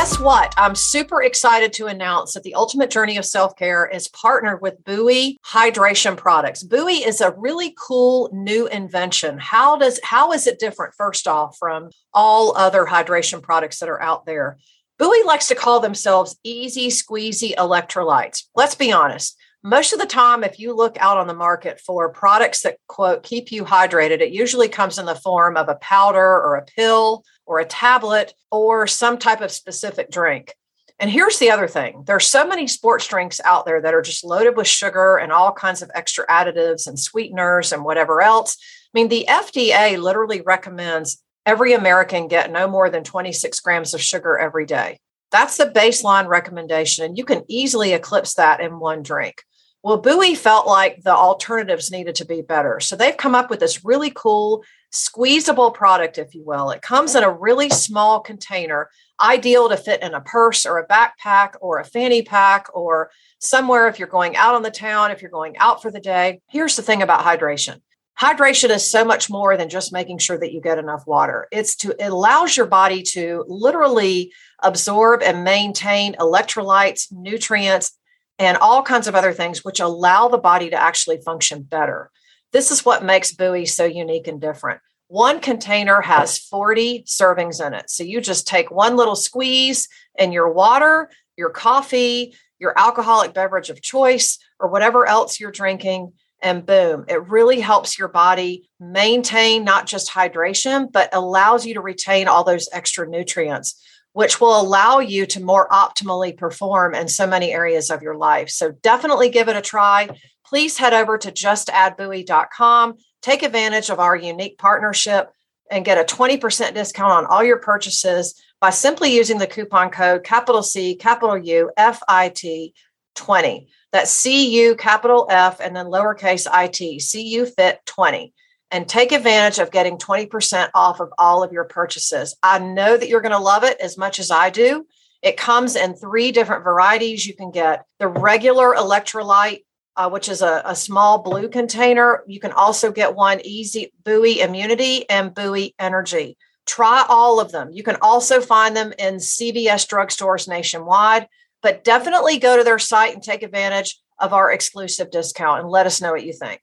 Guess what? I'm super excited to announce that the Ultimate Journey of Self Care is partnered with Buoy Hydration Products. Buoy is a really cool new invention. How does how is it different? First off, from all other hydration products that are out there, Buoy likes to call themselves easy squeezy electrolytes. Let's be honest. Most of the time, if you look out on the market for products that quote keep you hydrated, it usually comes in the form of a powder or a pill or a tablet or some type of specific drink. And here's the other thing there's so many sports drinks out there that are just loaded with sugar and all kinds of extra additives and sweeteners and whatever else. I mean, the FDA literally recommends every American get no more than 26 grams of sugar every day. That's the baseline recommendation, and you can easily eclipse that in one drink. Well, Buoy felt like the alternatives needed to be better. So they've come up with this really cool squeezable product, if you will. It comes in a really small container, ideal to fit in a purse or a backpack or a fanny pack or somewhere if you're going out on the town, if you're going out for the day. Here's the thing about hydration. Hydration is so much more than just making sure that you get enough water. It's to it allows your body to literally absorb and maintain electrolytes, nutrients, and all kinds of other things which allow the body to actually function better. This is what makes Buoy so unique and different. One container has 40 servings in it. So you just take one little squeeze and your water, your coffee, your alcoholic beverage of choice, or whatever else you're drinking, and boom, it really helps your body maintain not just hydration, but allows you to retain all those extra nutrients which will allow you to more optimally perform in so many areas of your life. So definitely give it a try. Please head over to justaddbuoy.com, take advantage of our unique partnership, and get a 20% discount on all your purchases by simply using the coupon code capital C, capital U, F I T 20. That's C U, capital F, and then lowercase i t, C U fit 20 and take advantage of getting 20% off of all of your purchases. I know that you're going to love it as much as I do. It comes in three different varieties. You can get the regular electrolyte, uh, which is a, a, small blue container. You can also get one easy buoy immunity and buoy energy. Try all of them. You can also find them in CVS drugstores nationwide, but definitely go to their site and take advantage of our exclusive discount and let us know what you think.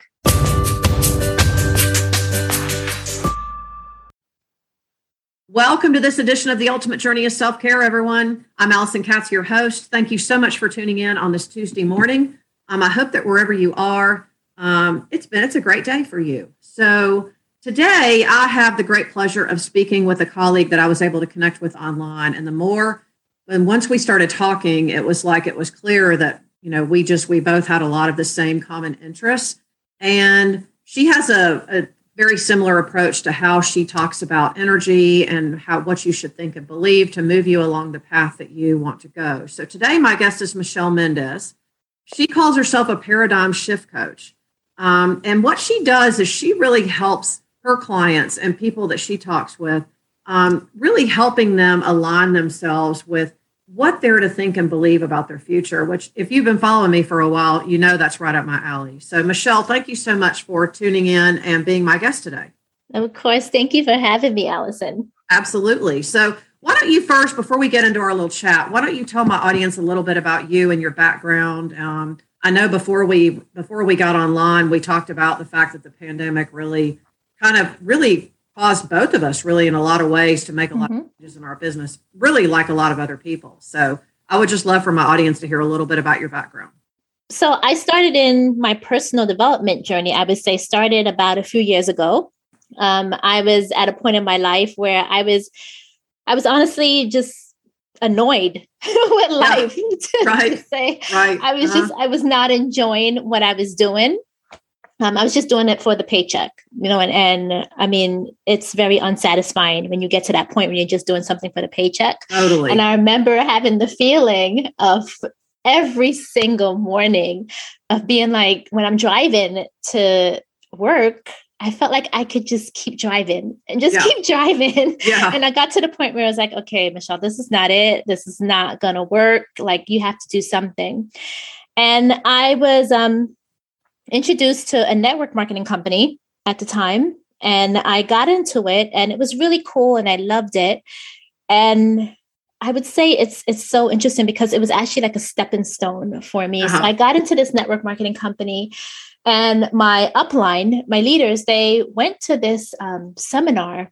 Welcome to this edition of the Ultimate Journey of Self Care, everyone. I'm Alison Katz, your host. Thank you so much for tuning in on this Tuesday morning. Um, I hope that wherever you are, um, it's been it's a great day for you. So today, I have the great pleasure of speaking with a colleague that I was able to connect with online. And the more, and once we started talking, it was like it was clear that you know we just we both had a lot of the same common interests. And she has a, a very similar approach to how she talks about energy and how what you should think and believe to move you along the path that you want to go. So today, my guest is Michelle Mendez. She calls herself a paradigm shift coach. Um, and what she does is she really helps her clients and people that she talks with, um, really helping them align themselves with what they're to think and believe about their future, which, if you've been following me for a while, you know that's right up my alley. So, Michelle, thank you so much for tuning in and being my guest today. Of course. Thank you for having me, Alison. Absolutely. So, why don't you first, before we get into our little chat, why don't you tell my audience a little bit about you and your background? Um, I know before we before we got online, we talked about the fact that the pandemic really kind of really caused both of us really in a lot of ways to make a lot mm-hmm. of changes in our business, really like a lot of other people. So I would just love for my audience to hear a little bit about your background. So I started in my personal development journey, I would say started about a few years ago. Um, I was at a point in my life where I was, I was honestly just annoyed with life. Yeah. right. to say, right. I was uh-huh. just, I was not enjoying what I was doing um, I was just doing it for the paycheck, you know, and, and I mean, it's very unsatisfying when you get to that point when you're just doing something for the paycheck. Totally. And I remember having the feeling of every single morning of being like, when I'm driving to work, I felt like I could just keep driving and just yeah. keep driving. Yeah. And I got to the point where I was like, okay, Michelle, this is not it. This is not going to work. Like, you have to do something. And I was, um, introduced to a network marketing company at the time and I got into it and it was really cool and I loved it. And I would say it's it's so interesting because it was actually like a stepping stone for me. Uh-huh. So I got into this network marketing company, and my upline, my leaders, they went to this um, seminar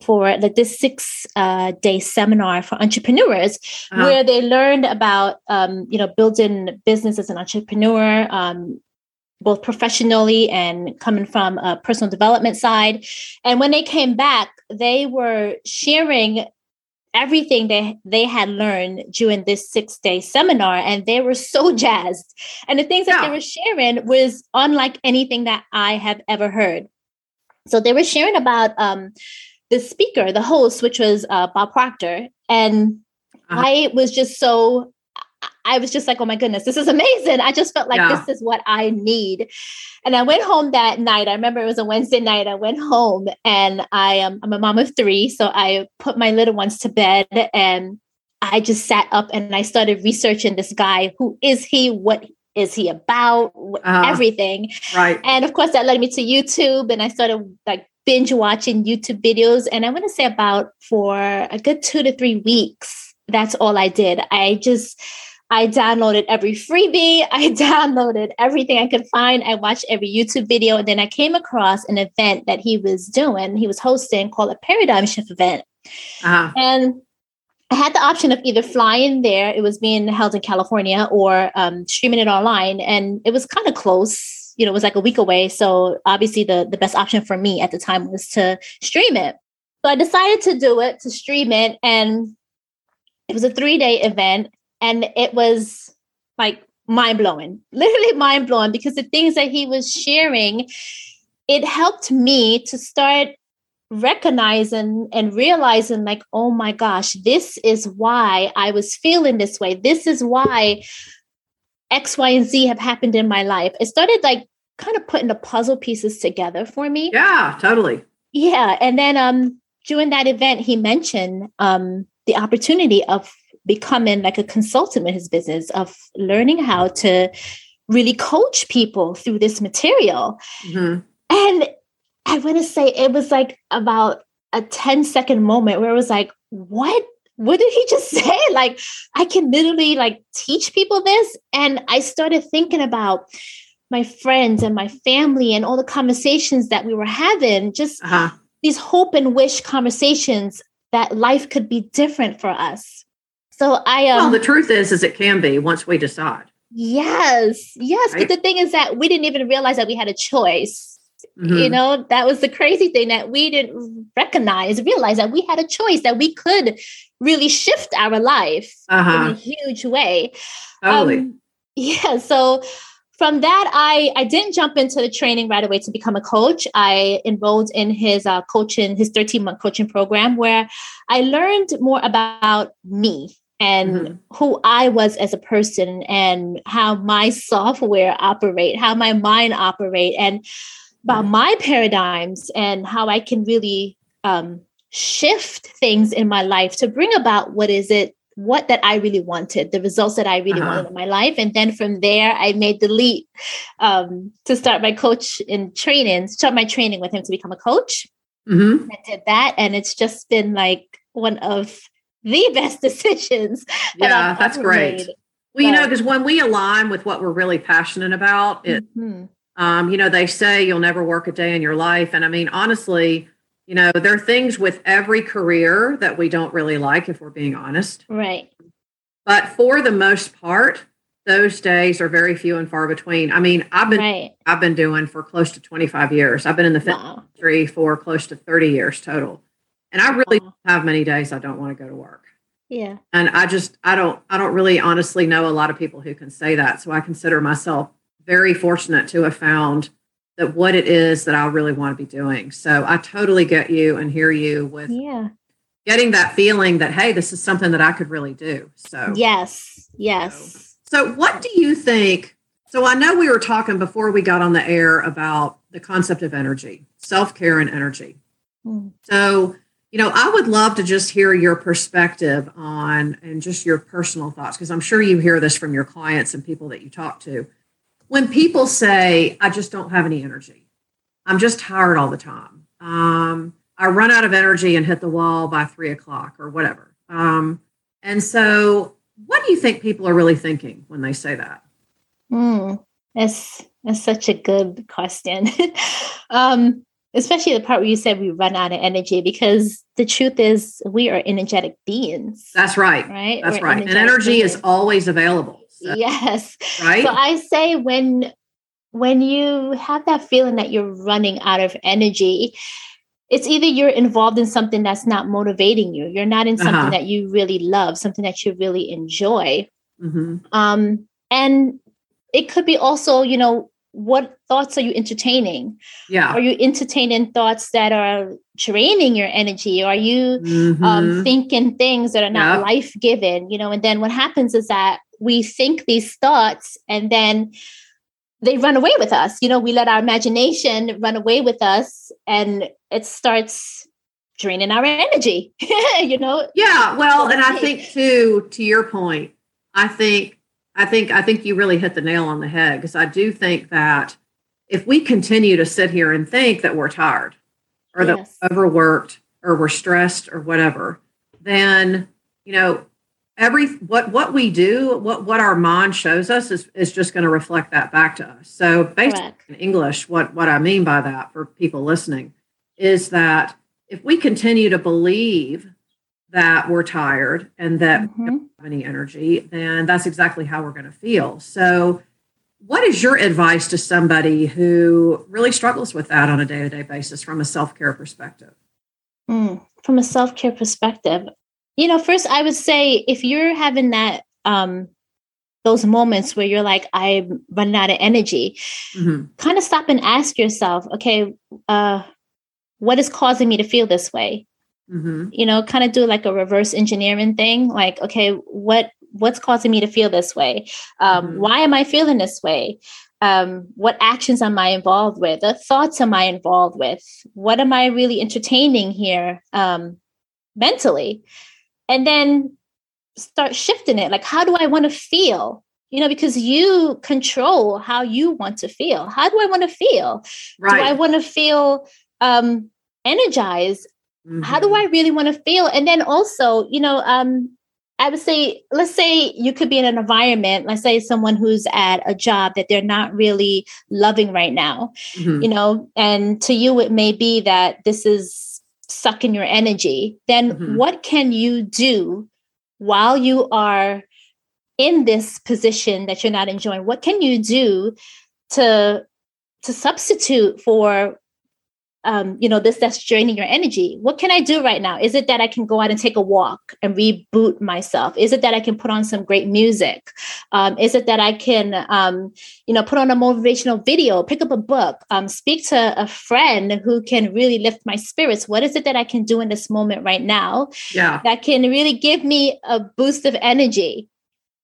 for like this six uh, day seminar for entrepreneurs uh-huh. where they learned about um, you know building business as an entrepreneur um, both professionally and coming from a personal development side and when they came back they were sharing everything they they had learned during this six day seminar and they were so jazzed and the things yeah. that they were sharing was unlike anything that i have ever heard so they were sharing about um, the speaker, the host, which was uh, Bob Proctor. And uh-huh. I was just so, I was just like, oh my goodness, this is amazing. I just felt like yeah. this is what I need. And I went home that night. I remember it was a Wednesday night. I went home and I am um, I'm a mom of three. So I put my little ones to bed and I just sat up and I started researching this guy. Who is he? What is he about? Uh, Everything. Right. And of course, that led me to YouTube and I started like binge watching YouTube videos. And I want to say about for a good two to three weeks, that's all I did. I just, I downloaded every freebie. I downloaded everything I could find. I watched every YouTube video. And then I came across an event that he was doing, he was hosting called a Paradigm Shift event. Uh-huh. And I had the option of either flying there, it was being held in California, or um, streaming it online. And it was kind of close you know, it was like a week away. So obviously the, the best option for me at the time was to stream it. So I decided to do it, to stream it. And it was a three day event. And it was like mind blowing, literally mind blowing, because the things that he was sharing, it helped me to start recognizing and realizing like oh my gosh this is why i was feeling this way this is why X, Y, and Z have happened in my life. It started like kind of putting the puzzle pieces together for me. Yeah, totally. Yeah. And then um during that event, he mentioned um the opportunity of becoming like a consultant with his business, of learning how to really coach people through this material. Mm-hmm. And I want to say it was like about a 10 second moment where it was like, what what did he just say? Like, I can literally like teach people this. And I started thinking about my friends and my family and all the conversations that we were having, just uh-huh. these hope and wish conversations that life could be different for us. So I um, Well, the truth is is it can be once we decide. Yes. Yes. Right? But the thing is that we didn't even realize that we had a choice. Mm-hmm. You know, that was the crazy thing that we didn't recognize, realize that we had a choice, that we could really shift our life uh-huh. in a huge way. Totally. Um, yeah. So from that, I I didn't jump into the training right away to become a coach. I enrolled in his uh, coaching, his 13 month coaching program, where I learned more about me and mm-hmm. who I was as a person and how my software operate, how my mind operate, and about my paradigms and how I can really um, shift things in my life to bring about what is it what that I really wanted, the results that I really uh-huh. wanted in my life. And then from there, I made the leap um, to start my coach in training, start my training with him to become a coach. Mm-hmm. I did that. And it's just been like one of the best decisions. That yeah, that's great. Made. Well, you know, because when we align with what we're really passionate about, it, mm-hmm. um, you know, they say you'll never work a day in your life. And I mean, honestly, you know, there are things with every career that we don't really like, if we're being honest. Right. But for the most part, those days are very few and far between. I mean, I've been right. I've been doing for close to 25 years. I've been in the wow. industry for close to 30 years total. And I really have many days I don't want to go to work. Yeah. And I just I don't I don't really honestly know a lot of people who can say that. So I consider myself very fortunate to have found that what it is that I really want to be doing. So I totally get you and hear you with yeah. getting that feeling that hey, this is something that I could really do. So yes, yes. So, so what do you think? So I know we were talking before we got on the air about the concept of energy, self care and energy. Hmm. So you know, I would love to just hear your perspective on and just your personal thoughts because I'm sure you hear this from your clients and people that you talk to when people say, I just don't have any energy, I'm just tired all the time. Um, I run out of energy and hit the wall by three o'clock or whatever. Um, and so, what do you think people are really thinking when they say that? Mm, that's that's such a good question. um, especially the part where you said we run out of energy, because the truth is we are energetic beings. That's right. Right. That's We're right. And energy beings. is always available. So, yes. Right. So I say when when you have that feeling that you're running out of energy, it's either you're involved in something that's not motivating you, you're not in something uh-huh. that you really love, something that you really enjoy. Mm-hmm. Um, and it could be also, you know, what thoughts are you entertaining? Yeah. Are you entertaining thoughts that are draining your energy? Are you um, mm-hmm. um, thinking things that are not life giving? You know, and then what happens is that we think these thoughts and then they run away with us. You know, we let our imagination run away with us and it starts draining our energy, you know? Yeah. Well, and I think too, to your point, I think, I think, I think you really hit the nail on the head because I do think that if we continue to sit here and think that we're tired or yes. that we're overworked or we're stressed or whatever, then, you know, every what what we do what what our mind shows us is, is just going to reflect that back to us so basically Correct. in english what what i mean by that for people listening is that if we continue to believe that we're tired and that mm-hmm. we don't have any energy then that's exactly how we're going to feel so what is your advice to somebody who really struggles with that on a day-to-day basis from a self-care perspective mm, from a self-care perspective you know, first I would say if you're having that um those moments where you're like, I'm running out of energy, mm-hmm. kind of stop and ask yourself, okay, uh, what is causing me to feel this way? Mm-hmm. You know, kind of do like a reverse engineering thing. Like, okay, what what's causing me to feel this way? Um, mm-hmm. Why am I feeling this way? Um, what actions am I involved with? What thoughts am I involved with? What am I really entertaining here um, mentally? and then start shifting it like how do i want to feel you know because you control how you want to feel how do i want to feel right. do i want to feel um energized mm-hmm. how do mm-hmm. i really want to feel and then also you know um i would say let's say you could be in an environment let's say someone who's at a job that they're not really loving right now mm-hmm. you know and to you it may be that this is sucking your energy, then mm-hmm. what can you do while you are in this position that you're not enjoying? What can you do to to substitute for um, you know, this that's draining your energy. What can I do right now? Is it that I can go out and take a walk and reboot myself? Is it that I can put on some great music? Um, is it that I can, um, you know, put on a motivational video, pick up a book, um, speak to a friend who can really lift my spirits? What is it that I can do in this moment right now? Yeah, that can really give me a boost of energy.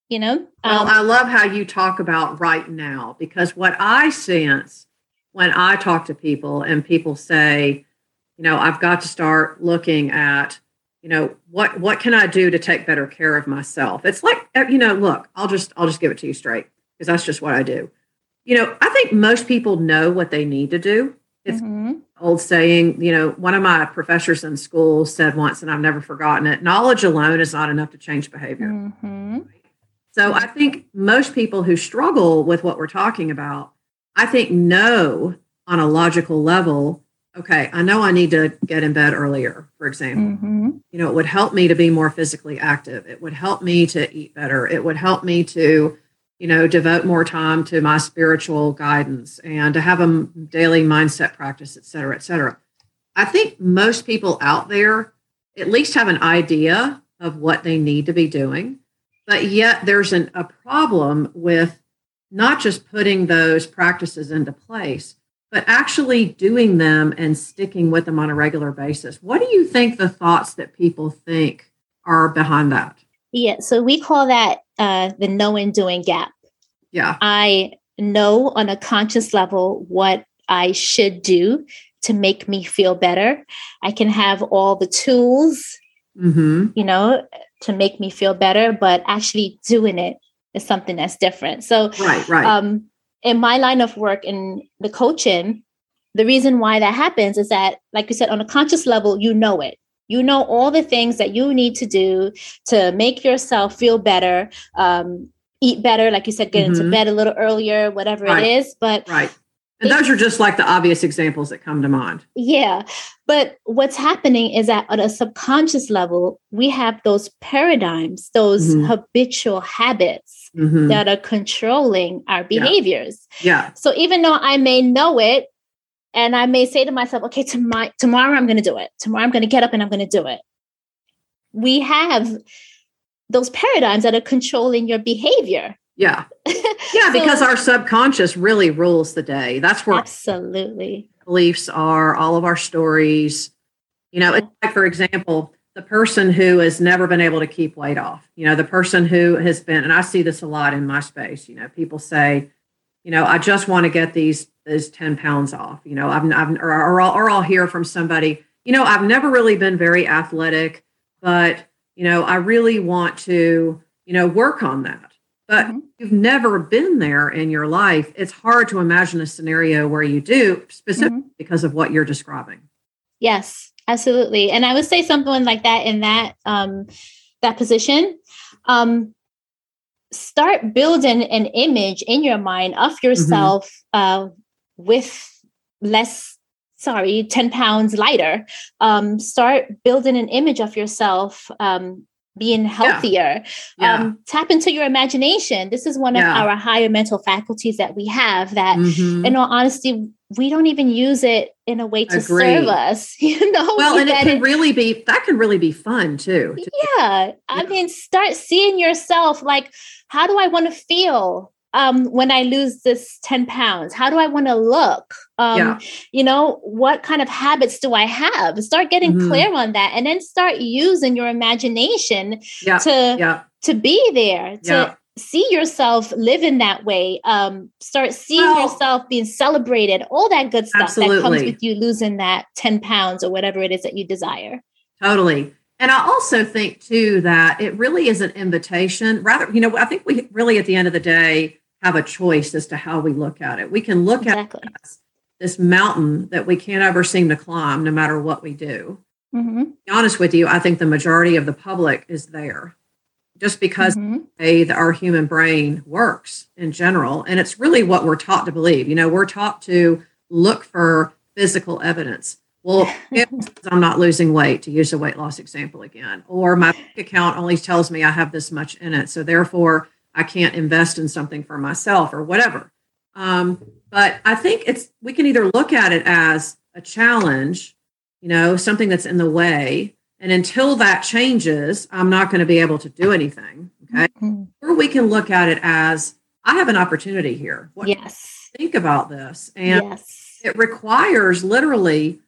You know. Well, um, I love how you talk about right now because what I sense when I talk to people and people say, you know, I've got to start looking at, you know, what what can I do to take better care of myself? It's like, uh, you know, look, I'll just I'll just give it to you straight because that's just what I do. You know, I think most people know what they need to do. It's mm-hmm. old saying, you know, one of my professors in school said once, and I've never forgotten it knowledge alone is not enough to change behavior. Mm-hmm. So I think most people who struggle with what we're talking about I think know on a logical level, okay, I know I need to get in bed earlier, for example. Mm-hmm. You know, it would help me to be more physically active. It would help me to eat better. It would help me to, you know, devote more time to my spiritual guidance and to have a daily mindset practice, et cetera, et cetera. I think most people out there at least have an idea of what they need to be doing, but yet there's an, a problem with not just putting those practices into place, but actually doing them and sticking with them on a regular basis. What do you think the thoughts that people think are behind that? Yeah, so we call that uh, the know and doing gap. Yeah. I know on a conscious level what I should do to make me feel better. I can have all the tools, mm-hmm. you know, to make me feel better, but actually doing it is something that's different. So, right, right. Um, in my line of work in the coaching, the reason why that happens is that, like you said, on a conscious level, you know it. You know all the things that you need to do to make yourself feel better, um, eat better, like you said, get mm-hmm. into bed a little earlier, whatever right. it is. But right. And those are just like the obvious examples that come to mind. Yeah. But what's happening is that on a subconscious level, we have those paradigms, those mm-hmm. habitual habits mm-hmm. that are controlling our behaviors. Yeah. yeah. So even though I may know it, and I may say to myself, okay, tomorrow, tomorrow I'm going to do it. Tomorrow I'm going to get up and I'm going to do it. We have those paradigms that are controlling your behavior. Yeah. Yeah, so, because our subconscious really rules the day. That's where absolutely beliefs are, all of our stories. You know, yeah. like for example, the person who has never been able to keep weight off, you know, the person who has been, and I see this a lot in my space, you know, people say, you know, I just want to get these these 10 pounds off. You know, I've, I've or, or, I'll, or I'll hear from somebody, you know, I've never really been very athletic, but, you know, I really want to, you know, work on that. But mm-hmm. you've never been there in your life. It's hard to imagine a scenario where you do, specifically mm-hmm. because of what you're describing. Yes, absolutely. And I would say something like that in that um, that position. Um, start building an image in your mind of mm-hmm. yourself mm-hmm. uh, with less sorry 10 pounds lighter um, start building an image of yourself um, being healthier yeah. Yeah. Um, tap into your imagination this is one of yeah. our higher mental faculties that we have that mm-hmm. in all honesty we don't even use it in a way to Agreed. serve us you know well and it can it, really be that can really be fun too yeah i mean start seeing yourself like how do i want to feel um, when I lose this 10 pounds? How do I want to look? Um, yeah. You know, what kind of habits do I have? Start getting mm-hmm. clear on that and then start using your imagination yeah. to, yeah. to be there, to see yourself living that way. Um, start seeing yourself being celebrated, all that good stuff absolutely. that comes with you losing that 10 pounds or whatever it is that you desire. Totally. And I also think too that it really is an invitation. Rather, you know, I think we really at the end of the day have a choice as to how we look at it. We can look exactly. at this mountain that we can't ever seem to climb, no matter what we do. Mm-hmm. Be honest with you, I think the majority of the public is there just because mm-hmm. way our human brain works in general. And it's really what we're taught to believe. You know, we're taught to look for physical evidence. Well, I'm not losing weight, to use a weight loss example again, or my account only tells me I have this much in it. So therefore, I can't invest in something for myself or whatever. Um, but I think it's we can either look at it as a challenge, you know, something that's in the way, and until that changes, I'm not going to be able to do anything. Okay, mm-hmm. or we can look at it as I have an opportunity here. What, yes, think about this, and yes. it requires literally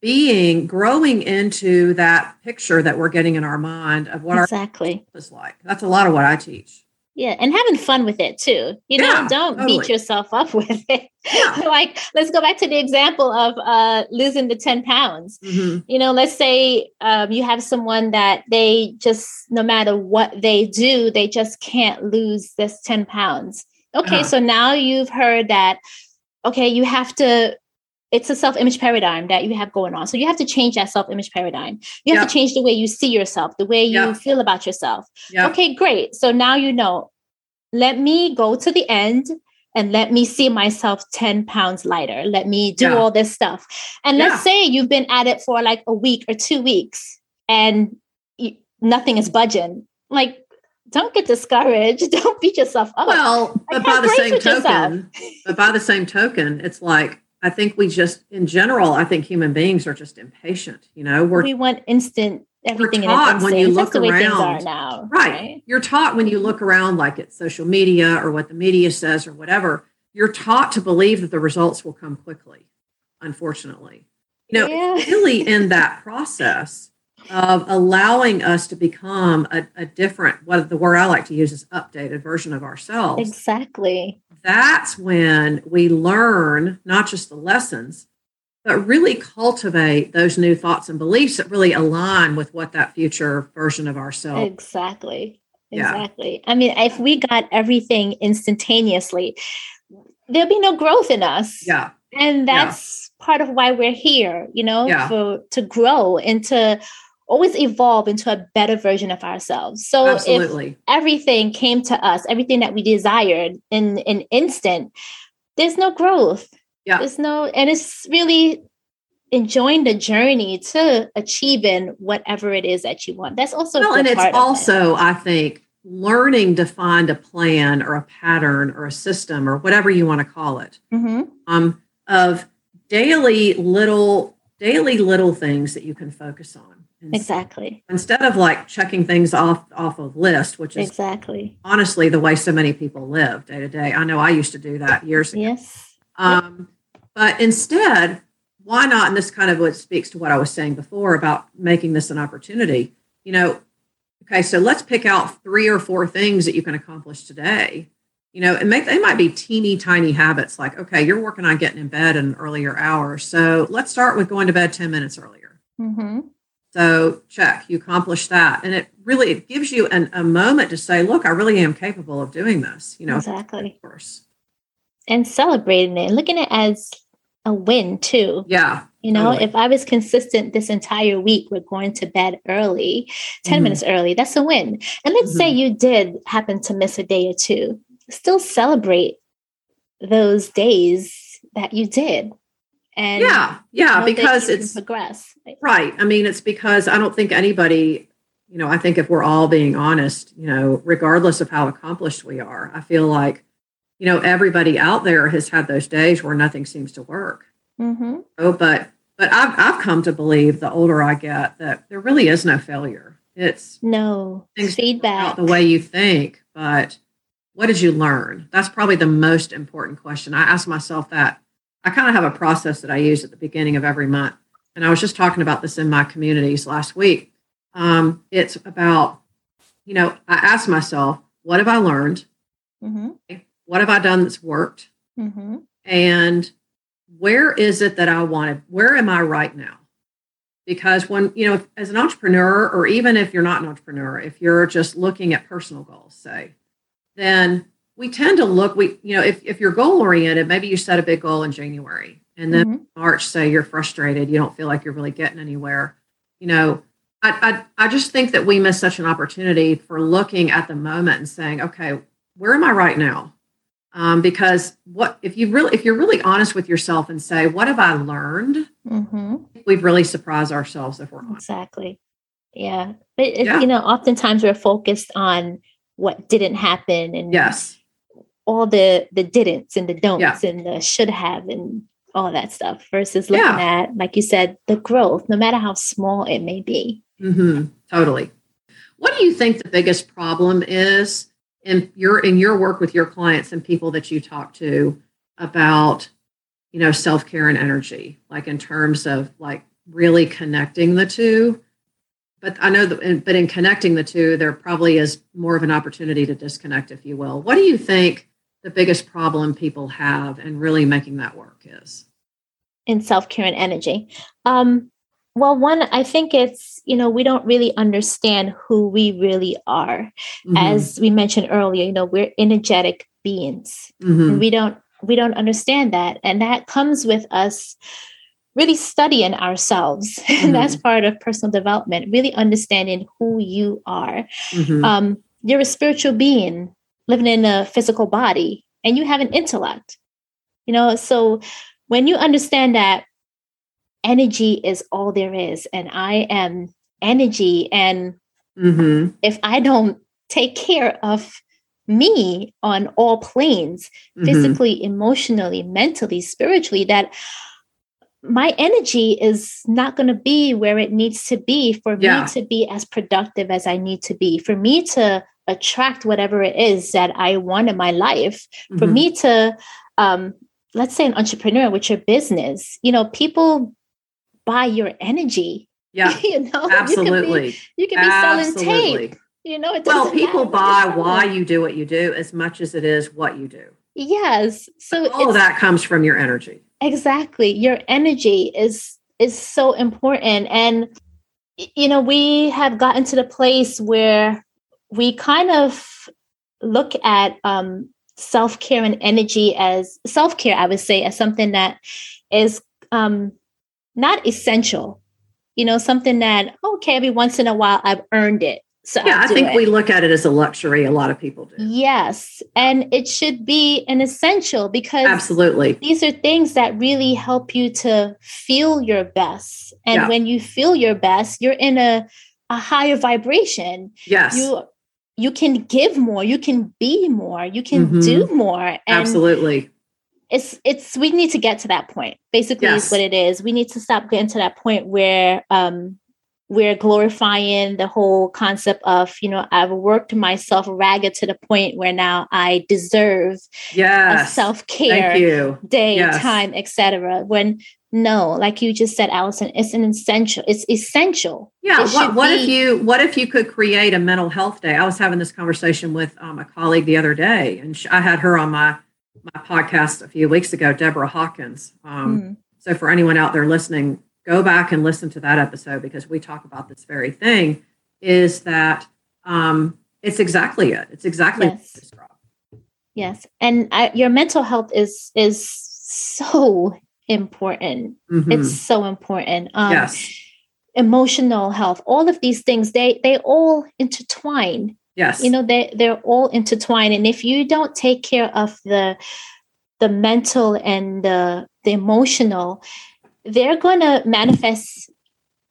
being growing into that picture that we're getting in our mind of what exactly our is like. That's a lot of what I teach. Yeah, and having fun with it too. You know, yeah, don't totally. beat yourself up with it. Yeah. like, let's go back to the example of uh, losing the 10 pounds. Mm-hmm. You know, let's say um, you have someone that they just, no matter what they do, they just can't lose this 10 pounds. Okay, uh-huh. so now you've heard that, okay, you have to it's a self-image paradigm that you have going on. So you have to change that self-image paradigm. You have yep. to change the way you see yourself, the way you yep. feel about yourself. Yep. Okay, great. So now you know. Let me go to the end and let me see myself 10 pounds lighter. Let me do yeah. all this stuff. And let's say you've been at it for like a week or two weeks and you, nothing is budging. Like, don't get discouraged. Don't beat yourself up. Well, but by the same token, but by the same token, it's like I think we just, in general, I think human beings are just impatient. You know, we're, we want instant everything we're taught when you look around now, right. right? You're taught when you look around, like it's social media or what the media says or whatever. You're taught to believe that the results will come quickly. Unfortunately, you know, yeah. really in that process of allowing us to become a, a different, what the word I like to use is updated version of ourselves. Exactly that's when we learn not just the lessons, but really cultivate those new thoughts and beliefs that really align with what that future version of ourselves. Exactly. Exactly. Yeah. I mean, if we got everything instantaneously, there'll be no growth in us. Yeah. And that's yeah. part of why we're here, you know, yeah. for to grow and to always evolve into a better version of ourselves. So Absolutely. if everything came to us, everything that we desired in an instant, there's no growth. Yeah. There's no, and it's really enjoying the journey to achieving whatever it is that you want. That's also well, and it's also, it. I think, learning to find a plan or a pattern or a system or whatever you want to call it mm-hmm. um, of daily little daily little things that you can focus on exactly instead of like checking things off off of list which is exactly honestly the way so many people live day to day i know i used to do that years ago yes um, but instead why not and this kind of what speaks to what i was saying before about making this an opportunity you know okay, so let's pick out three or four things that you can accomplish today. You know, and make they might be teeny tiny habits like, okay, you're working on getting in bed in an earlier hour. So let's start with going to bed 10 minutes earlier. Mm-hmm. So check, you accomplish that. And it really it gives you an, a moment to say, look, I really am capable of doing this, you know. Exactly. Of course. And celebrating it, and looking at it as a win too. Yeah. You know, totally. if I was consistent this entire week, we're going to bed early, 10 mm-hmm. minutes early, that's a win. And let's mm-hmm. say you did happen to miss a day or two, still celebrate those days that you did. And yeah, yeah, because it's progress. Right. I mean, it's because I don't think anybody, you know, I think if we're all being honest, you know, regardless of how accomplished we are, I feel like you know everybody out there has had those days where nothing seems to work mm-hmm. oh but but I've, I've come to believe the older i get that there really is no failure it's no feedback the way you think but what did you learn that's probably the most important question i ask myself that i kind of have a process that i use at the beginning of every month and i was just talking about this in my communities last week um, it's about you know i ask myself what have i learned mm-hmm what have I done that's worked? Mm-hmm. And where is it that I wanted? Where am I right now? Because when, you know, as an entrepreneur, or even if you're not an entrepreneur, if you're just looking at personal goals, say, then we tend to look, we, you know, if, if you're goal oriented, maybe you set a big goal in January and then mm-hmm. March, say you're frustrated, you don't feel like you're really getting anywhere. You know, I, I, I just think that we miss such an opportunity for looking at the moment and saying, okay, where am I right now? um, because what if you really if you're really honest with yourself and say what have i learned mm-hmm. we've really surprised ourselves if we're honest. exactly yeah but yeah. you know oftentimes we're focused on what didn't happen and yes all the the didn'ts and the don'ts yeah. and the should have and all that stuff versus looking yeah. at like you said the growth no matter how small it may be mm-hmm. totally what do you think the biggest problem is in your in your work with your clients and people that you talk to about you know self-care and energy like in terms of like really connecting the two but i know that but in connecting the two there probably is more of an opportunity to disconnect if you will what do you think the biggest problem people have and really making that work is in self-care and energy um, well, one, I think it's, you know, we don't really understand who we really are. Mm-hmm. As we mentioned earlier, you know, we're energetic beings. Mm-hmm. we don't we don't understand that. And that comes with us really studying ourselves. Mm-hmm. and that's part of personal development, really understanding who you are. Mm-hmm. Um, you're a spiritual being living in a physical body and you have an intellect. You know, so when you understand that energy is all there is and i am energy and mm-hmm. if i don't take care of me on all planes mm-hmm. physically emotionally mentally spiritually that my energy is not going to be where it needs to be for yeah. me to be as productive as i need to be for me to attract whatever it is that i want in my life mm-hmm. for me to um, let's say an entrepreneur with your business you know people buy your energy. Yeah. you know, absolutely. You can be, you can be selling tape. You know, it well, people buy why you do what you do as much as it is what you do. Yes. So all of that comes from your energy. Exactly. Your energy is is so important. And you know, we have gotten to the place where we kind of look at um self care and energy as self care, I would say, as something that is um, not essential. You know, something that, okay, every once in a while I've earned it. So yeah, I think it. we look at it as a luxury. A lot of people do. Yes. And it should be an essential because Absolutely. these are things that really help you to feel your best. And Yeah. when you feel your best, you're in a, a higher vibration. Yes. You you can give more, you can be more, you can Mhm. do more. And Absolutely. it's it's we need to get to that point. Basically Yes. is what it is. We need to stop getting to that point where um we're glorifying the whole concept of, you know, I've worked myself ragged to the point where now I deserve a Yes. self-care day, Yes. time, etc. When no, like you just said, Alison, it's an essential. It's essential. Yeah. It What, what if you what if you could create a mental health day? I was having this conversation with um, a colleague the other day, and sh I had her on my my podcast a few weeks ago, Deborah Hawkins. Um, Mm, So for anyone out there listening, go back and listen to that episode because we talk about this very thing. Is that um, it's exactly it? It's exactly Yes. yes, and I, your mental health is is so important. Mhm. It's so important. Um, yes, Emotional health, all of these things, they they all intertwine. yes, you know they they're all intertwined and if you don't take care of the the mental and the the emotional they're going to manifest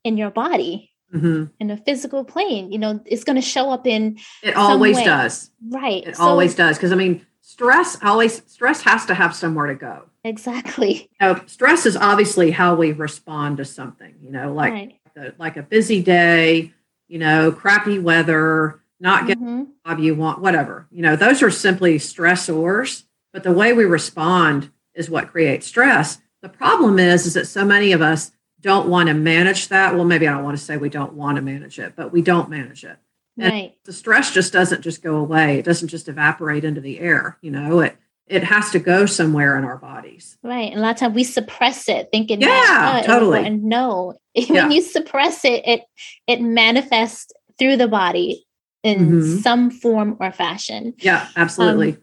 in your body Mhm. in a physical plane you know it's going to show up in it always way. does. right It so- always does because I mean, stress always stress has to have somewhere to go. Exactly You know, stress is obviously how we respond to something. You know, like right the, like a busy day, you know, crappy weather, not getting Mhm. the job you want, whatever. You know, those are simply stressors. But the way we respond is what creates stress. The problem is, is that so many of us don't want to manage that. Well, maybe I don't want to say we don't want to manage it, but we don't manage it. And right the stress just doesn't just go away. It doesn't just evaporate into the air. You know, it it has to go somewhere in our bodies. right and a lot of times we suppress it thinking Yeah, that, oh, totally. and no when Yeah. you suppress it it it manifests through the body in Mhm. some form or fashion Yeah, absolutely.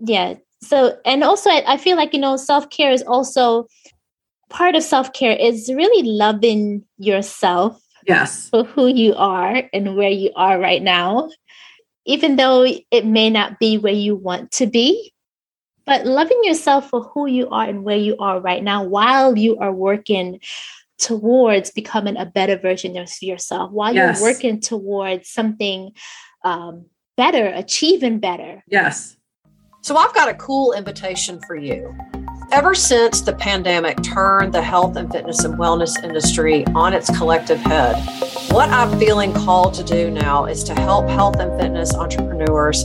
yeah so and also I, I feel like you know self-care is also part of self-care is really loving yourself yes. for who you are and where you are right now even though it may not be where you want to be but loving yourself for who you are and where you are right now while you are working towards becoming a better version of yourself while Yes. you're working towards something um, better achieving better Yes. So I've got a cool invitation for you. Ever since the pandemic turned the health and fitness and wellness industry on its collective head, what I'm feeling called to do now is to help health and fitness entrepreneurs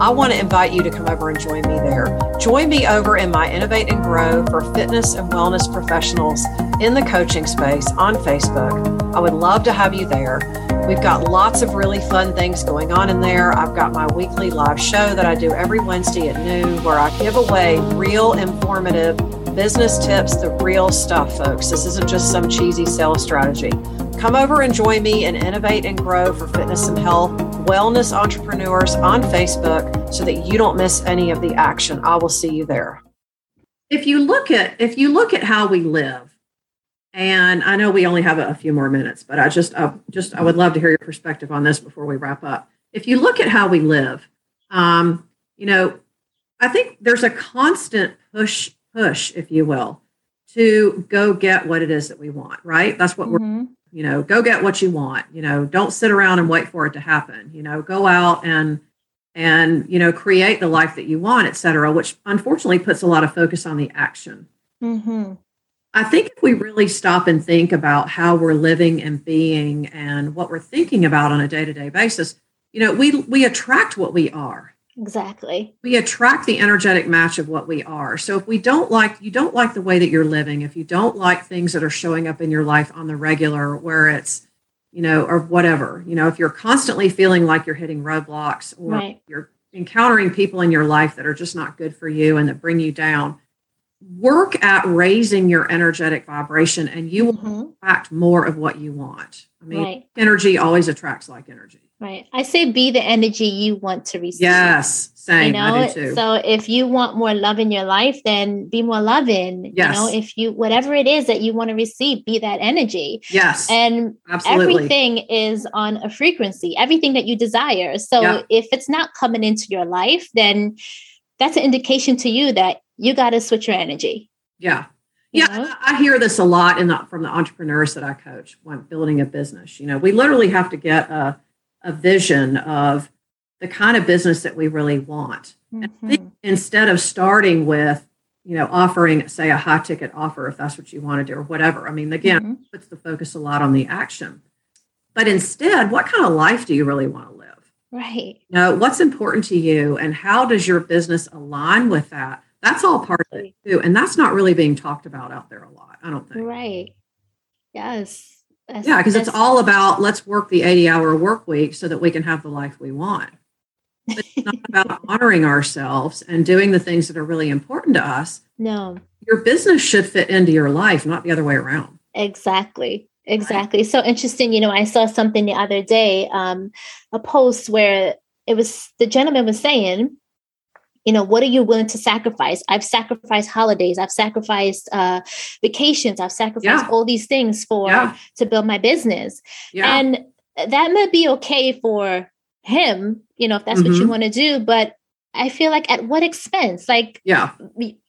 I want to invite you to come over and join me there. Join me over in my Innovate and Grow for fitness and wellness professionals in the coaching space on Facebook. I would love to have you there. We've got lots of really fun things going on in there. I've got my weekly live show that I do every Wednesday at noon where I give away real informative business tips, the real stuff, folks. This isn't just some cheesy sales strategy. Come over and join me and innovate and grow for fitness and health wellness entrepreneurs on Facebook so that you don't miss any of the action. I will see you there. If you look at if you look at how we live, and I know we only have a, a few more minutes, but I just I just I would love to hear your perspective on this before we wrap up. If you look at how we live, um, you know, I think there's a constant push push, if you will, to go get what it is that we want. Right? That's what we're Mhm. You know go get what you want you know don't sit around and wait for it to happen you know go out and and you know create the life that you want et cetera which unfortunately puts a lot of focus on the action Mhm. i think if we really stop and think about how we're living and being and what we're thinking about on a day-to-day basis you know we we attract what we are Exactly. We attract the energetic match of what we are. So if we don't like, you don't like the way that you're living, if you don't like things that are showing up in your life on the regular, where it's, you know, or whatever, you know, if you're constantly feeling like you're hitting roadblocks or right. you're encountering people in your life that are just not good for you and that bring you down, work at raising your energetic vibration and you will mm-hmm. attract more of what you want. I mean, right. energy always attracts like energy. Right. I say be the energy you want to receive. Yes. Same. You know, so if you want more love in your life, then be more loving. Yes. You know, if you whatever it is that you want to receive, be that energy. Yes. And Absolutely. everything is on a frequency, everything that you desire. So yeah. if it's not coming into your life, then that's an indication to you that you got to switch your energy. Yeah. Yeah, know? I hear this a lot in the, from the entrepreneurs that I coach when building a business. You know, we literally have to get a a vision of the kind of business that we really want. Mm-hmm. instead of starting with, you know, offering, say, a high ticket offer, if that's what you want to do, or whatever. I mean, again, mm-hmm. puts the focus a lot on the action. But instead, what kind of life do you really want to live? Right. You know, what's important to you and how does your business align with that? That's all part of it too. And that's not really being talked about out there a lot, I don't think. Right. Yes. That's, yeah, because it's all about let's work the 80 hour work week so that we can have the life we want. But it's not about honoring ourselves and doing the things that are really important to us. No. Your business should fit into your life, not the other way around. Exactly. Exactly. Right. So interesting. You know, I saw something the other day, um, a post where it was the gentleman was saying, you know what are you willing to sacrifice i've sacrificed holidays i've sacrificed uh, vacations i've sacrificed yeah. all these things for yeah. to build my business yeah. and that may be okay for him you know if that's mm-hmm. what you mm-hmm. want to do but i feel like at what expense like yeah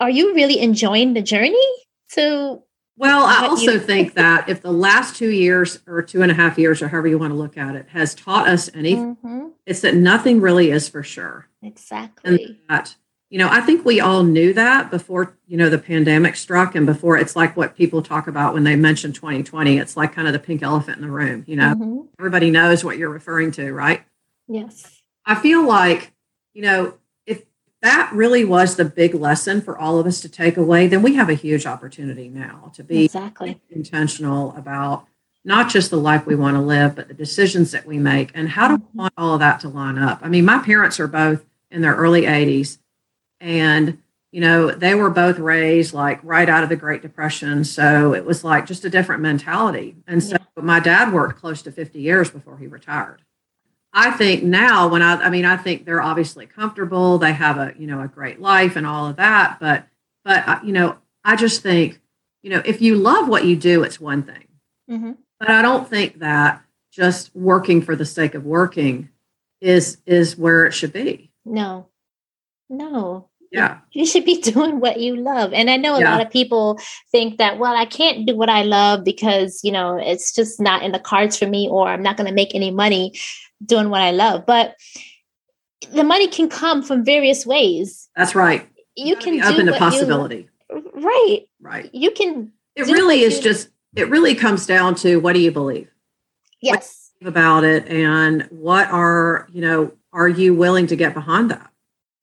are you really enjoying the journey to well, I also think that if the last two years or two and a half years, or however you want to look at it, has taught us anything, mm-hmm. it's that nothing really is for sure. Exactly. And that, you know, I think we all knew that before, you know, the pandemic struck and before it's like what people talk about when they mention 2020. It's like kind of the pink elephant in the room, you know, mm-hmm. everybody knows what you're referring to, right? Yes. I feel like, you know, that really was the big lesson for all of us to take away, then we have a huge opportunity now to be exactly. intentional about not just the life we want to live, but the decisions that we make and how do we want all of that to line up. I mean, my parents are both in their early 80s and you know, they were both raised like right out of the Great Depression. So it was like just a different mentality. And so yeah. my dad worked close to 50 years before he retired. I think now when I I mean I think they're obviously comfortable, they have a, you know, a great life and all of that, but but uh, you know, I just think, you know, if you love what you do, it's one thing. Mm-hmm. But I don't think that just working for the sake of working is is where it should be. No. No. Yeah. You should be doing what you love. And I know a yeah. lot of people think that, well, I can't do what I love because, you know, it's just not in the cards for me or I'm not going to make any money doing what I love. But the money can come from various ways. That's right. You, can open to possibility. You, right. Right. You can. It really is you, just. It really comes down to what do you believe? Yes. about it, and what are you know? Are you willing to get behind that?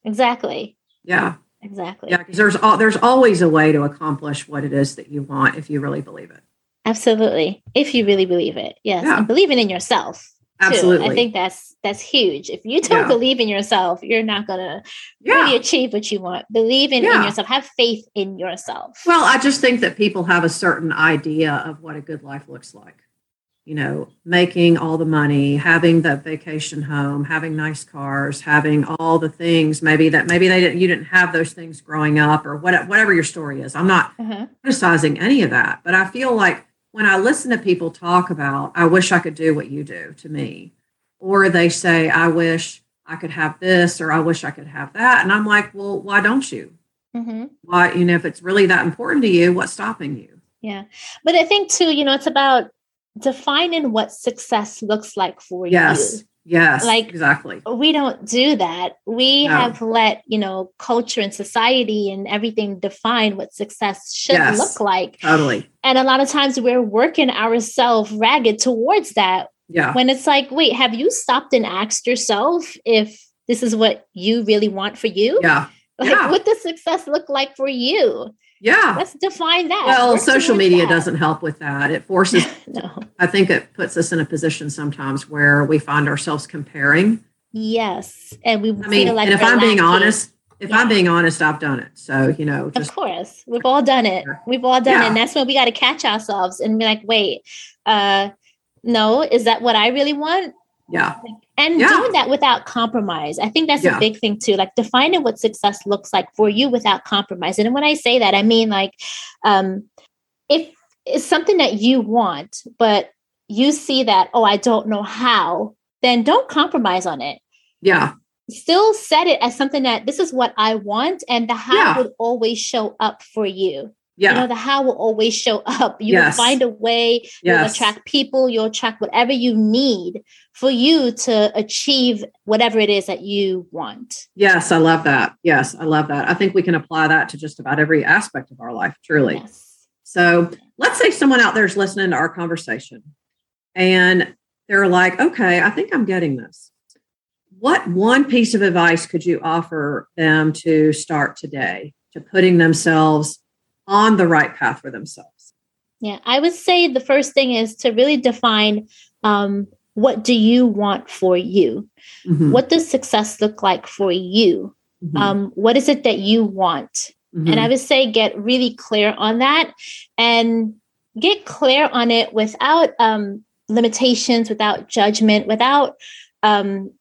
Exactly. Yeah. Exactly. Yeah, because there's all, there's always a way to accomplish what it is that you want if you really believe it. Absolutely. If you really believe it. Yes. Yeah. And believing in yourself. Absolutely. Too. I think that's that's huge. If you don't yeah. believe in yourself, you're not gonna yeah. really achieve what you want. Believe in, yeah. in yourself. Have faith in yourself. Well, I just think that people have a certain idea of what a good life looks like. You know, making all the money, having the vacation home, having nice cars, having all the things. Maybe that maybe they didn't you didn't have those things growing up, or what, whatever your story is. I'm not uh-huh. criticizing any of that, but I feel like when I listen to people talk about, I wish I could do what you do to me, or they say, I wish I could have this, or I wish I could have that. And I'm like, well, why don't you? Mm-hmm. Why, you know, if it's really that important to you, what's stopping you? Yeah. But I think too, you know, it's about defining what success looks like for yes. you. Yes, Yes. like exactly. We don't do that. We no. have let you know culture and society and everything define what success should yes, look like. Totally. And a lot of times we're working ourselves ragged towards that. Yeah. When it's like, wait, have you stopped and asked yourself if this is what you really want for you. Yeah. Like, yeah. what does success look like for you? Yeah. Let's define that. Well, social media that. doesn't help with that. It forces, no. I think it puts us in a position sometimes where we find ourselves comparing. Yes. And we I mean, like and if I'm being honest, if Yeah. I'm being honest, I've done it. So, you know, Of course. We've all done it. We've all done it. And that's when we got to catch ourselves and be like, wait, uh, no, is that what I really want? Yeah. And Yeah. doing that without compromise. I think that's Yeah. a big thing too. Like defining what success looks like for you without compromise. And when I say that, I mean like um if it's something that you want, but you see that, oh, I don't know how, then don't compromise on it. Yeah. Still set it as something that this is what I want, and the how Yeah. would always show up for you. Yeah. You know, the how will always show up. You Yes. will find a way, you'll yes. attract people, you'll attract whatever you need for you to achieve whatever it is that you want. Yes. I love that. Yes. I love that. I think we can apply that to just about every aspect of our life, truly. Yes. So let's say someone out there is listening to our conversation and they're like, okay, I think I'm getting this. What one piece of advice could you offer them to start today to putting themselves on the right path for themselves? Yeah. I would say the first thing is to really define um, what do you want for you? Mhm, What does success look like for you? mhm, Um, what is it that you want? mhm. And I would say get really clear on that and get clear on it without um, limitations, without judgment, without um,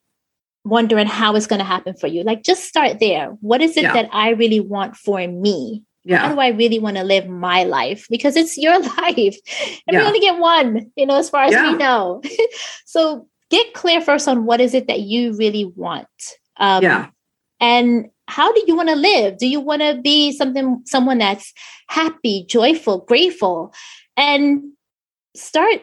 wondering how it's going to happen for you. Like just start there. What is it Yeah. that I really want for me? How do I really want to live my life? Because it's your life. And we only get one, you know, as far as Yeah. we know. so get clear first on what is it that you really want. Um, Yeah. and how do you want to live do you want to be something someone that's happy joyful grateful and start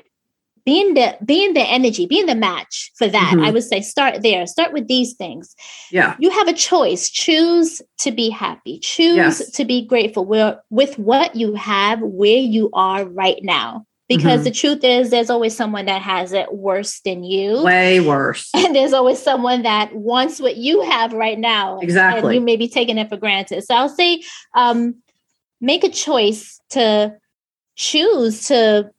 being the being the energy being the match for that Mhm. i would say start there start with these things Yeah. you have a choice choose to be happy choose Yes. to be grateful with, with what you have where you are right now because Mhm. the truth is there's always someone that has it worse than you Way worse. and there's always someone that wants what you have right now Exactly. and you may be taking it for granted so i'll say um, make a choice to choose to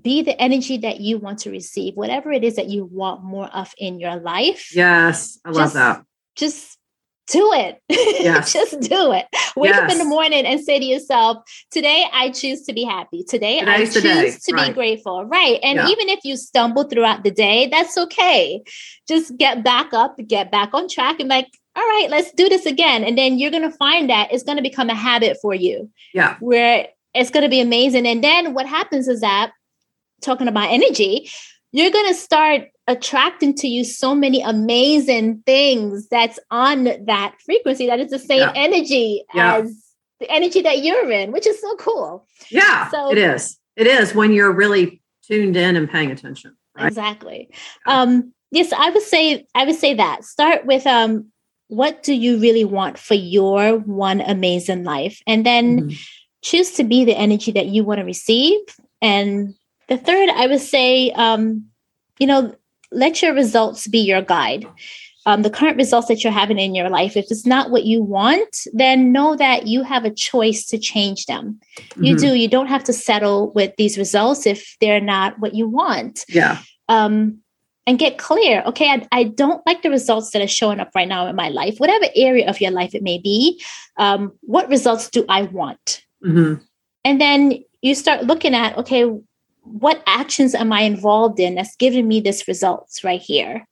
be the energy that you want to receive whatever it is that you want more of in your life. Yes. I love Just- that. just do it. Yes. just do it. Wake up in the morning and say to yourself today i choose to be happy. Today i Today's the choose to be grateful. Right. And Yeah. even if you stumble throughout the day that's okay. Just get back up get back on track and like all right let's do this again. And then you're going to find that it's going to become a habit for you. Yeah. where it's going to be amazing. And then what happens is that talking about energy you're going to start attracting to you so many amazing things that's on that frequency that is the same Yeah. energy Yeah. as the energy that you're in, which is so cool. Yeah. So- it is. It is when you're really tuned in and paying attention. Right. Exactly. Um, yes, I would say I would say that. Start with um what do you really want for your one amazing life? And then Mhm. choose to be the energy that you want to receive. And the third, I would say, um, you know, let your results be your guide. Um, the current results that you're having in your life, if it's not what you want, then know that you have a choice to change them. You Mhm. do. You don't have to settle with these results if they're not what you want. Yeah. Um, and get clear. Okay, I, I don't like the results that are showing up right now in my life, whatever area of your life it may be. Um, what results do I want? hmm And then you start looking at, okay, what actions am I involved in that's giving me this results right here?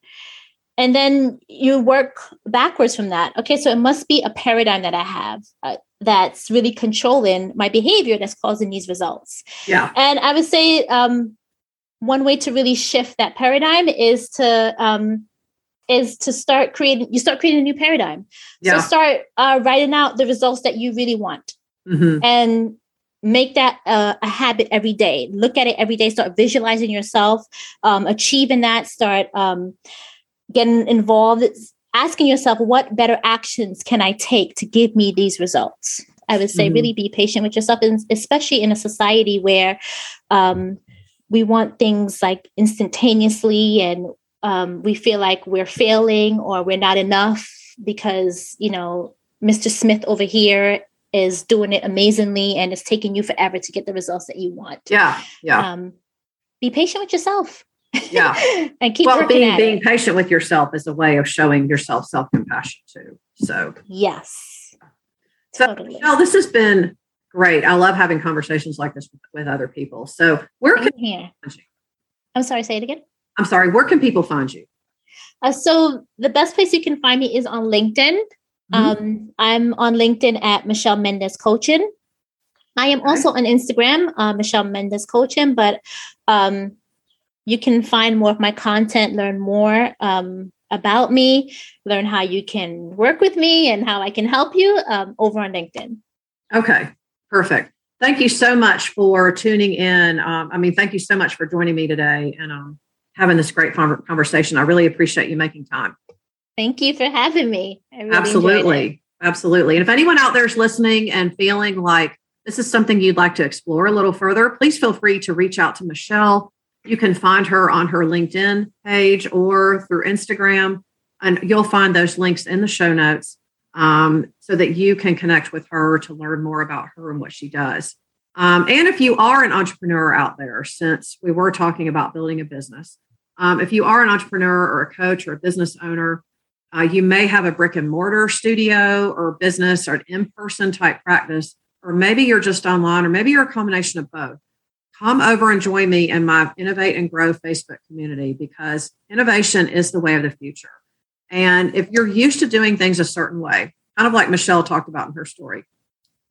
And then you work backwards from that. Okay, so it must be a paradigm that I have uh, that's really controlling my behavior that's causing these results. Yeah. And I would say um, one way to really shift that paradigm is to um, is to start creating. You start creating a new paradigm. Yeah. So start uh, writing out the results that you really want hmm and make that uh, a habit every day. Look at it every day. Start visualizing yourself um, achieving that. Start um, getting involved. Asking yourself what better actions can i take to give me these results? I would say Mhm. really be patient with yourself and especially in a society where um, we want things like instantaneously and um, we feel like we're failing or we're not enough because you know mr smith over here is doing it amazingly and it's taking you forever to get the results that you want. Yeah yeah. Um, be patient with yourself. Yeah. And keep well being being it. patient with yourself is a way of showing yourself self-compassion too so. Yes. So totally. Michelle, this has been great. I love having conversations like this with, with other people. So where can here. i'm sorry say it again? I'm sorry where can people find you? Uh, so the best place you can find me is on LinkedIn. Mhm. Um, I'm on LinkedIn at Michelle Mendez Coaching. I am also on Instagram, uh, Michelle Mendez Coaching, but um, you can find more of my content, learn more um, about me, learn how you can work with me and how I can help you um, over on LinkedIn. Okay, perfect. Thank you so much for tuning in. Um, I mean, thank you so much for joining me today and um, having this great conversation. I really appreciate you making time. Thank you for having me. Really. Absolutely. Absolutely. And if anyone out there is listening and feeling like this is something you'd like to explore a little further, please feel free to reach out to Michelle. You can find her on her LinkedIn page or through Instagram, and you'll find those links in the show notes um, so that you can connect with her to learn more about her and what she does. Um, and if you are an entrepreneur out there, since we were talking about building a business, um, if you are an entrepreneur or a coach or a business owner, uh, you may have a brick and mortar studio or business or an in person type practice, or maybe you're just online, or maybe you're a combination of both. Come over and join me in my Innovate and Grow Facebook community because innovation is the way of the future. And if you're used to doing things a certain way, kind of like Michelle talked about in her story,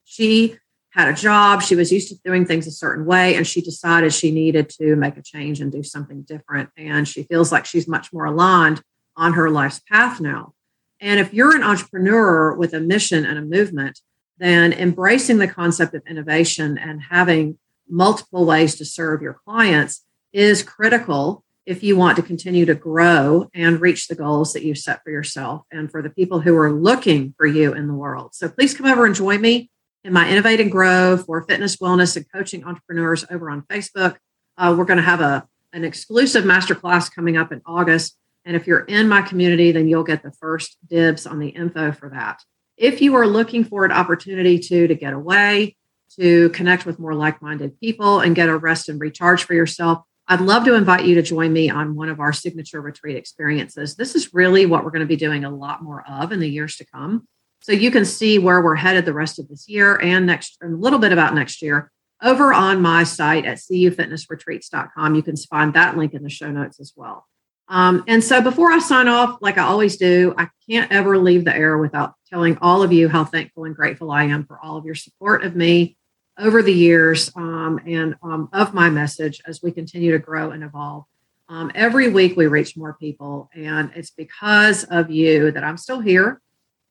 she had a job, she was used to doing things a certain way, and she decided she needed to make a change and do something different. And she feels like she's much more aligned on her life's path now. And if you're an entrepreneur with a mission and a movement, then embracing the concept of innovation and having multiple ways to serve your clients is critical if you want to continue to grow and reach the goals that you set for yourself and for the people who are looking for you in the world. So please come over and join me in my Innovate and Grow for fitness, wellness, and coaching entrepreneurs over on Facebook. Uh, we're going to have a, an exclusive masterclass coming up in August. And if you're in my community, then you'll get the first dibs on the info for that. If you are looking for an opportunity to, to get away, to connect with more like minded people, and get a rest and recharge for yourself, I'd love to invite you to join me on one of our signature retreat experiences. This is really what we're going to be doing a lot more of in the years to come. So you can see where we're headed the rest of this year and next, and a little bit about next year over on my site at cufitnessretreats.com. You can find that link in the show notes as well. Um, and so before I sign off, like I always do, I can't ever leave the air without telling all of you how thankful and grateful I am for all of your support of me over the years um, and um, of my message as we continue to grow and evolve. Um, every week we reach more people, and it's because of you that I'm still here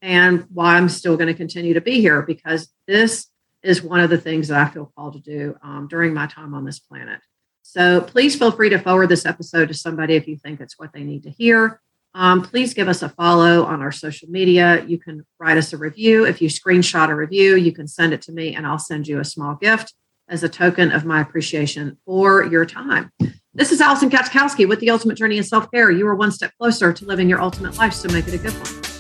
and why I'm still going to continue to be here because this is one of the things that I feel called to do um, during my time on this planet. So please feel free to forward this episode to somebody if you think it's what they need to hear. Um, please give us a follow on our social media. You can write us a review. If you screenshot a review, you can send it to me and I'll send you a small gift as a token of my appreciation for your time. This is Alison Katschkowsky with the Ultimate Journey in Self Care. You are one step closer to living your ultimate life, so make it a good one.